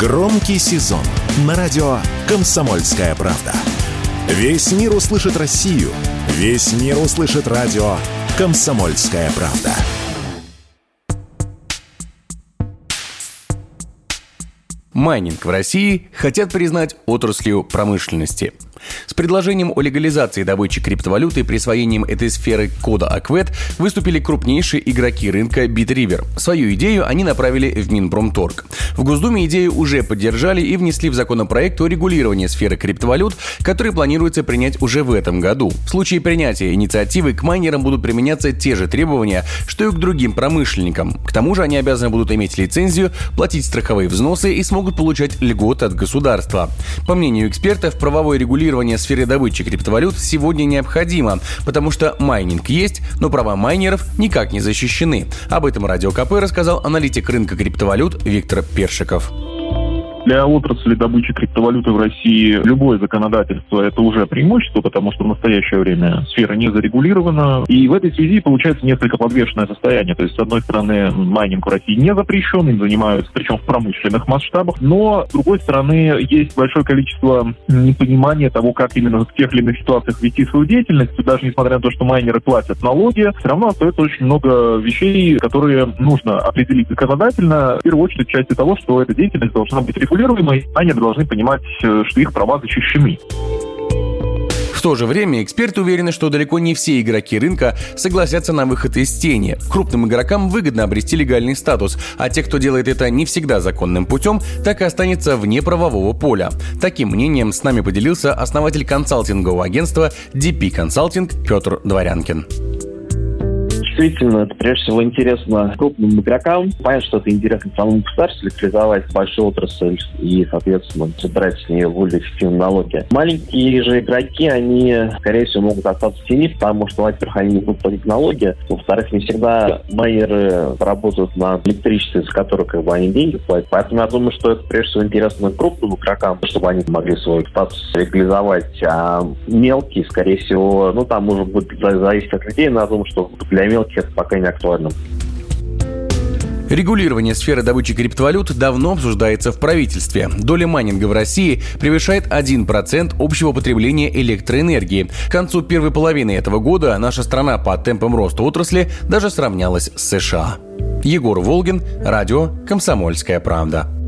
Громкий сезон на радио «Комсомольская правда». Весь мир услышит Россию. Весь мир услышит радио «Комсомольская правда». Майнинг в России хотят признать отраслью промышленности – с предложением о легализации добычи криптовалюты и присвоением этой сферы кода АКВЭД выступили крупнейшие игроки рынка BitRiver. Свою идею они направили в Минпромторг. В Госдуме идею уже поддержали и внесли в законопроект о регулировании сферы криптовалют, который планируется принять уже в этом году. В случае принятия инициативы к майнерам будут применяться те же требования, что и к другим промышленникам. К тому же они обязаны будут иметь лицензию, платить страховые взносы и смогут получать льготы от государства. По мнению экспертов, правовое регулирование регулирование сферы добычи криптовалют сегодня необходимо, потому что майнинг есть, но права майнеров никак не защищены. Об этом Радио КП рассказал аналитик рынка криптовалют Виктор Першиков. Для отрасли добычи криптовалюты в России любое законодательство – это уже преимущество, потому что в настоящее время сфера не зарегулирована. И в этой связи получается несколько подвешенное состояние. То есть, с одной стороны, майнинг в России не запрещен, им занимаются, причем в промышленных масштабах. Но, с другой стороны, есть большое количество непонимания того, как именно в тех или иных ситуациях вести свою деятельность. даже несмотря на то, что майнеры платят налоги, все равно остается очень много вещей, которые нужно определить законодательно. В первую очередь, части того, что эта деятельность должна быть регулируемой, они должны понимать, э, что их права защищены. В то же время эксперты уверены, что далеко не все игроки рынка согласятся на выход из тени. Крупным игрокам выгодно обрести легальный статус, а те, кто делает это не всегда законным путем, так и останется вне правового поля. Таким мнением с нами поделился основатель консалтингового агентства DP Consulting Петр Дворянкин действительно, это прежде всего интересно крупным игрокам. Понятно, что это интересно самому государству, легализовать большую отрасль и, соответственно, собирать с нее более эффективные налоги. Маленькие же игроки, они, скорее всего, могут остаться в тени, потому что, во-первых, они не будут платить налоги, во-вторых, не всегда майеры работают на электричестве, за которое как бы они деньги платят. Поэтому я думаю, что это прежде всего интересно крупным игрокам, чтобы они могли свой статус легализовать, а мелкие, скорее всего, ну, там уже будет зависеть от людей, но я думаю, что для мелких это пока не актуально. Регулирование сферы добычи криптовалют давно обсуждается в правительстве. Доля майнинга в России превышает 1% общего потребления электроэнергии. К концу первой половины этого года наша страна по темпам роста отрасли даже сравнялась с США. Егор Волгин, радио «Комсомольская правда».